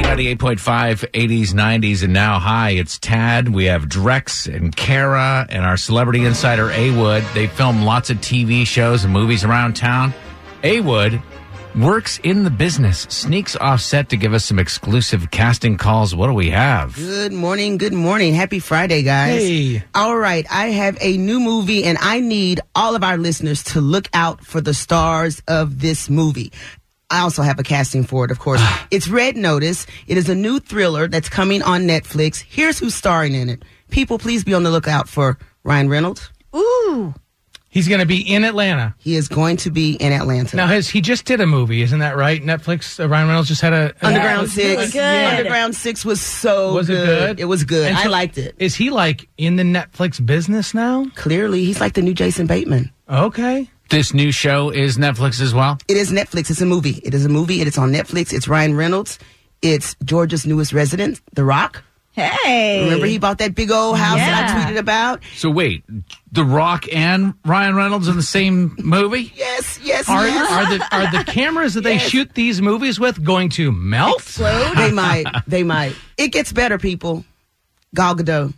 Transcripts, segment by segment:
98.5, 80s, 90s, and now hi, it's Tad. We have Drex and Kara and our celebrity insider, A Wood. They film lots of TV shows and movies around town. A Wood works in the business, sneaks off set to give us some exclusive casting calls. What do we have? Good morning. Good morning. Happy Friday, guys. Hey. All right. I have a new movie and I need all of our listeners to look out for the stars of this movie. I also have a casting for it, of course. it's Red Notice. It is a new thriller that's coming on Netflix. Here's who's starring in it. People, please be on the lookout for Ryan Reynolds. Ooh. He's going to be in Atlanta. He is going to be in Atlanta. Now, his, he just did a movie, isn't that right? Netflix, uh, Ryan Reynolds just had a. a Underground Yeah, Six. really good. Underground Six was so Was it good. good? It was good. And I so- liked it. Is he like in the Netflix business now? Clearly, he's like the new Jason Bateman. Okay. This new show is Netflix as well. It is Netflix. It's a movie. It is a movie. It is on Netflix. It's Ryan Reynolds. It's Georgia's newest resident, The Rock. Hey. Remember he bought that big old house that I tweeted about? So wait, The Rock and Ryan Reynolds in the same movie? Yes, yes, Are, yes. are the are the cameras that they shoot these movies with going to melt? Explode? they might. They might. It gets better, people. Gal Gadot,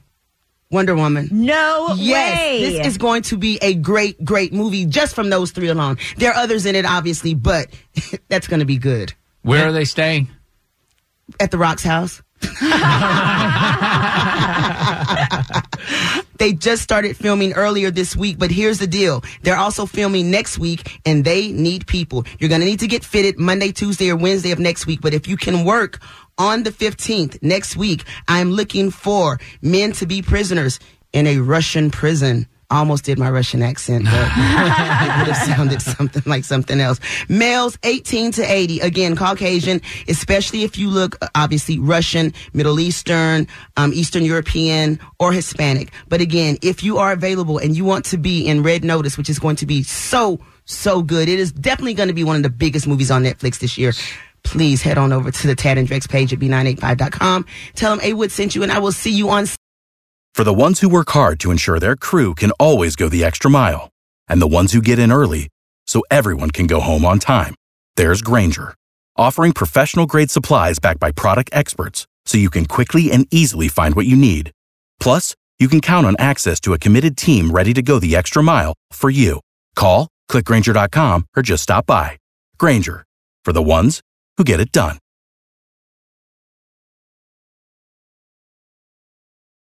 Wonder Woman. No Yes, way. this is going to be a great, great movie just from those three alone. There are others in it, obviously, but that's going to be good. Where are they staying? At the Rock's house. they just started filming earlier this week, but here's the deal. They're also filming next week and they need people. You're going to need to get fitted Monday, Tuesday, or Wednesday of next week. But if you can work on the 15th next week, I'm looking for men to be prisoners in a Russian prison. I almost did my Russian accent, but it would have sounded something like something else. Males 18 to 80, again, Caucasian, especially if you look uh, obviously Russian, Middle Eastern, um, Eastern European, or Hispanic. But again, if you are available and you want to be in Red Notice, which is going to be so, so good, it is definitely going to be one of the biggest movies on Netflix this year. Please head on over to the Tad and Drex page at b985.com. Tell them A Wood sent you, and I will see you on For the ones who work hard to ensure their crew can always go the extra mile, and the ones who get in early so everyone can go home on time, there's Grainger, offering professional grade supplies backed by product experts so you can quickly and easily find what you need. Plus, you can count on access to a committed team ready to go the extra mile for you. Call, clickgrainger.com, or just stop by. Grainger, for the ones who get it done.